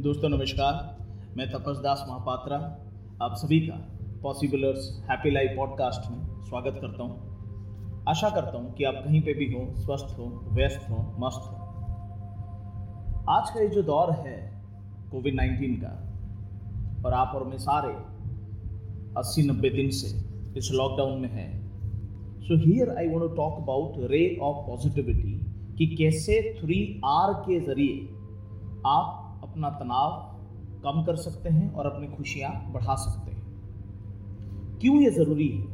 दोस्तों, नमस्कार। मैं तपस दास महापात्रा, आप सभी का पॉसिबलर्स हैप्पी लाइफ पॉडकास्ट में स्वागत करता हूँ। आशा करता हूँ कि आप कहीं पे भी हो, स्वस्थ हो, व्यस्त हो, मस्त हो। आज का ये जो दौर है कोविड नाइन्टीन का, और आप और मैं सारे अस्सी नब्बे दिन से इस लॉकडाउन में हैं। So here I want talk about ray of positivity कि कैसे थ्री आर के ज़रिए आप अपना तनाव कम कर सकते हैं और अपनी खुशियाँ बढ़ा सकते हैं। क्यों ये ज़रूरी है?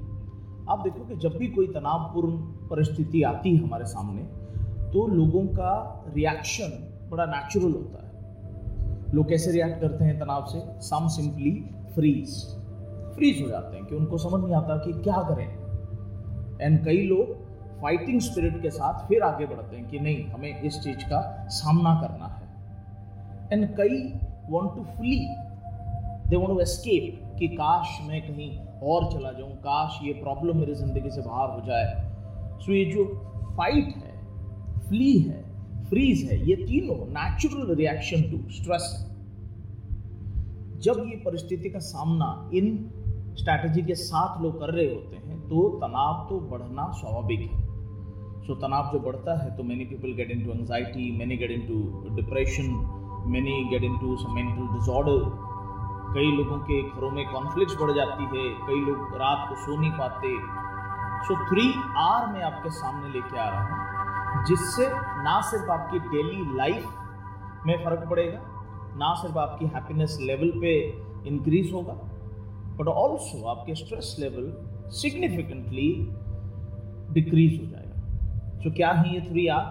आप देखो कि जब भी कोई तनावपूर्ण परिस्थिति आती है हमारे सामने तो लोगों का रिएक्शन बड़ा नेचुरल होता है। लोग कैसे रिएक्ट करते हैं तनाव से? सम सिंपली फ्रीज फ्रीज हो जाते हैं कि उनको समझ नहीं आता कि क्या करें। एंड कई लोग फाइटिंग स्पिरिट के साथ फिर आगे बढ़ते हैं कि नहीं, हमें इस चीज़ का सामना करना है। एंड कई want to flee they want to escape कि काश मैं कहीं और चला जाऊँ काश ये प्रॉब्लम मेरी ज़िंदगी से बाहर हो जाए। सो ये जो फाइट है फ्ली है फ्रीज है ये तीनों नेचुरल रिएक्शन टू स्ट्रेस है। जब ये परिस्थिति का सामना इन स्ट्रैटेजी के साथ लोग कर रहे होते हैं तो तनाव तो बढ़ना स्वाभाविक है। सो so, तनाव जो बढ़ता है तो many people get into anxiety many get into depression many get into mental disorder कई लोगों के घरों में कॉन्फ्लिक्ट बढ़ जाती है कई लोग रात को सो नहीं पाते। सो थ्री आर मैं आपके सामने लेके आ रहा हूँ जिससे ना सिर्फ़ आपकी डेली लाइफ में फ़र्क पड़ेगा ना सिर्फ़ आपकी हैप्पीनेस लेवल पे इंक्रीज होगा बट ऑल्सो आपके स्ट्रेस लेवल सिग्निफिकेंटली डिक्रीज हो जाएगा। सो so, क्या है ये three R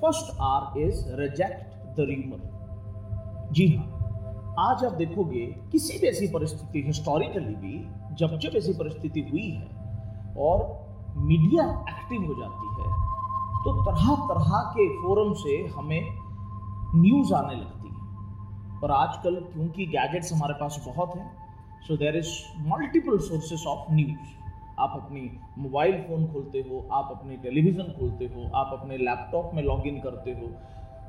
first R is reject the rumour जी हाँ आज आप देखोगे किसी भी ऐसी परिस्थिति हिस्टोरिकली भी, जब जब ऐसी परिस्थिति हुई है और मीडिया एक्टिव हो जाती है तो तरह तरह के फोरम से हमें न्यूज़ आने लगती है। और आजकल क्योंकि गैजेट्स हमारे पास बहुत हैं so there is multiple sources of news आप अपनी मोबाइल फ़ोन खोलते हो, आप अपने टेलीविज़न खोलते हो, आप अपने लैपटॉप में लॉग करते हो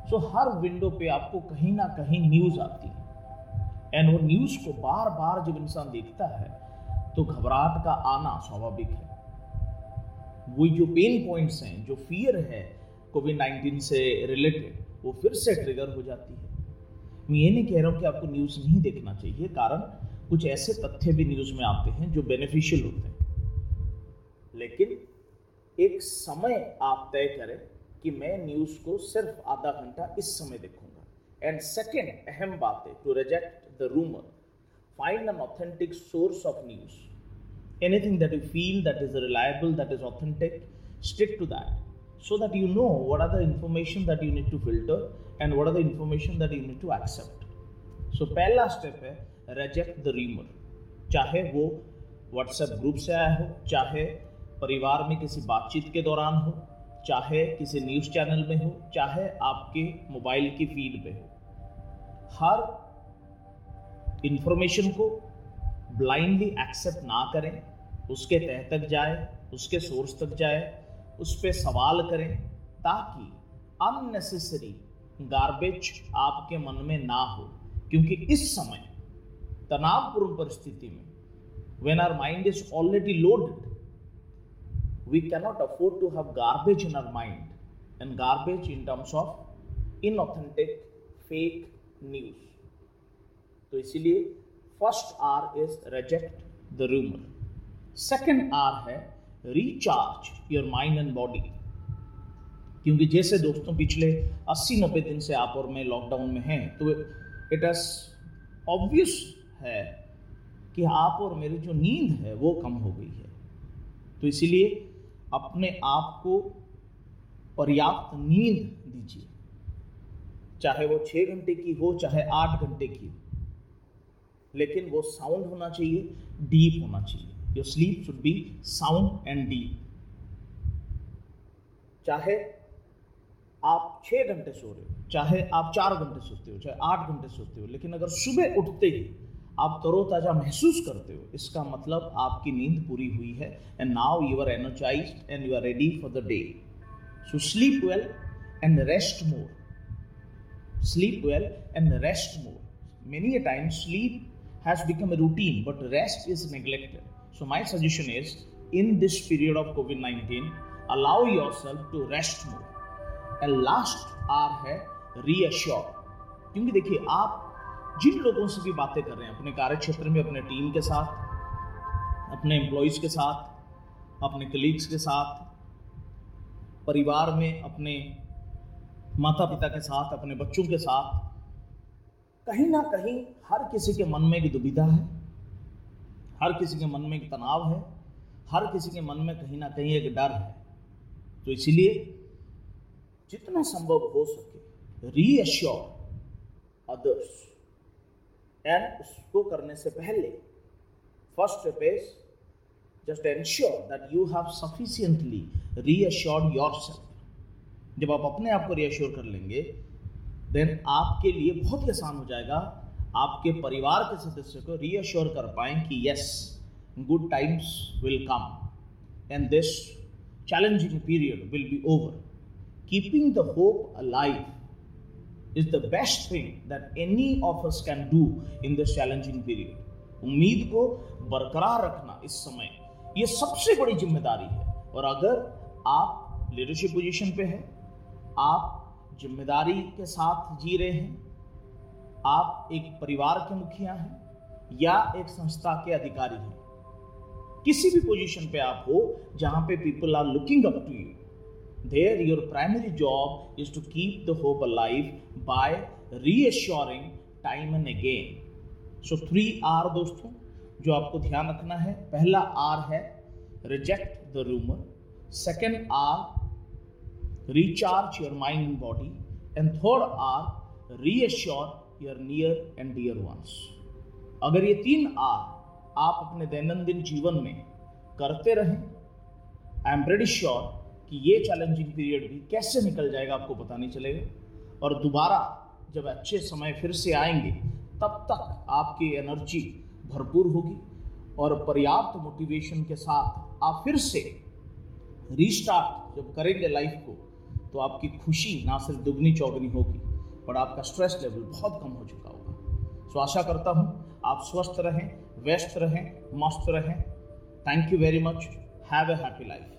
सो हर विंडो पे आपको कहीं ना कहीं न्यूज़ आती है। एंड वो न्यूज़ को बार बार जब इंसान देखता है तो घबराहट का आना स्वाभाविक है। वो जो पेन पॉइंट्स हैं, जो फियर है कोविड नाइन्टीन से रिलेटेड वो फिर से ट्रिगर हो जाती है। मैं ये नहीं कह रहा हूँ कि आपको न्यूज़ नहीं देखना चाहिए, कारण कुछ ऐसे तथ्य भी न्यूज़ में आते हैं जो बेनिफिशियल होते हैं। लेकिन एक समय आप तय करें कि मैं न्यूज़ को सिर्फ़ आधा घंटा इस समय देखूँगा। एंड सेकेंड अहम बात है to reject the rumour find an authentic source of news anything that you feel that is reliable that is authentic stick to that so that you know what are the information that you need to filter and what are the information that you need to accept so पहला step है reject the rumour चाहे वो WhatsApp group से आया हो, चाहे परिवार में किसी बातचीत के दौरान हो चाहे किसी न्यूज़ चैनल में हो, चाहे आपके मोबाइल की फ़ीड में हो, हर इंफॉर्मेशन को ब्लाइंडली एक्सेप्ट ना करें, उसके तह तक जाए, उसके सोर्स तक जाए, उस पर सवाल करें, ताकि अननेसेसरी गार्बेज आपके मन में ना हो। क्योंकि इस समय तनावपूर्ण परिस्थिति में when our mind is already loaded we cannot afford to have garbage in our mind and garbage in terms of inauthentic, fake news. तो इसीलिए first R is reject the rumour second R है recharge your mind and body क्योंकि जैसे दोस्तों पिछले 80-90 दिन से आप और मैं लॉकडाउन में हैं तो इट इज़ ऑब्वियस है कि आप और मेरी जो नींद है वो कम हो गई है। तो इसीलिए अपने आप को पर्याप्त नींद दीजिए। चाहे वो छः घंटे की हो, चाहे आठ घंटे की हो। लेकिन वो साउंड होना चाहिए डीप होना चाहिए। Your sleep should be sound and deep चाहे आप छः घंटे सो रहे हो, चाहे आप चार घंटे सोते हो, चाहे आठ घंटे सोते हो, लेकिन अगर सुबह उठते ही आप तरोताजा महसूस करते हो। इसका मतलब आपकी नींद पूरी हुई है। And now you are energize and you are ready for the day so sleep well and rest more sleep well and rest more many a time sleep has become a routine but rest is neglected so my suggestion is in this period of COVID nineteen allow your to rest more and last R है reassure क्योंकि देखिए, आप जिन लोगों से भी बातें कर रहे हैं, अपने कार्य क्षेत्र में, अपने टीम के साथ, अपने एम्प्लॉयज़ के साथ, अपने कलीग्स के साथ, परिवार में अपने माता पिता के साथ, अपने बच्चों के साथ, कहीं ना कहीं हर किसी के मन में एक दुविधा है, हर किसी के मन में एक तनाव है, हर किसी के मन में कहीं ना कहीं एक डर है। तो इसीलिए जितना संभव हो सके रीअश्योर अदर्स एंड उसको करने से पहले first step is just ensure that you have sufficiently reassure yourself जब आप अपने आप को रीअश्योर कर लेंगे देन आपके लिए बहुत ही आसान हो जाएगा आपके परिवार के सदस्य को रीअश्योर कर पाए कि yes good times will come and this challenging period will be over keeping the hope alive is the best thing that any of us can do in this challenging period उम्मीद को बरकरार रखना इस समय ये सबसे बड़ी ज़िम्मेदारी है। और अगर आप लीडरशिप पोजीशन पे हैं, आप ज़िम्मेदारी के साथ जी रहे हैं, आप एक परिवार के मुखिया हैं या एक संस्था के अधिकारी हैं, किसी भी पोजीशन पे आप हो जहाँ पे people are looking up to you there your primary job is to keep the hope alive by reassuring time and again so three R दोस्तों जो आपको ध्यान रखना है पहला आर है reject the rumour second R recharge your mind and body, and third are reassure your near and dear ones. अगर ये तीन आर आप अपने दैनंदिन जीवन में करते रहें आई एम रेडी श्योर कि ये चैलेंजिंग पीरियड भी कैसे निकल जाएगा आपको पता नहीं चलेगा। और दोबारा जब अच्छे समय फिर से आएँगे, तब तक आपकी एनर्जी भरपूर होगी और पर्याप्त मोटिवेशन के साथ आप फिर से रीस्टार्ट जब करेंगे लाइफ को तो आपकी खुशी ना सिर्फ़ दुगनी चौगनी होगी, पर आपका स्ट्रेस लेवल बहुत कम हो चुका होगा। सो आशा करता हूँ आप स्वस्थ रहें, व्यस्त रहें, मस्त रहें। Thank you very much have a happy life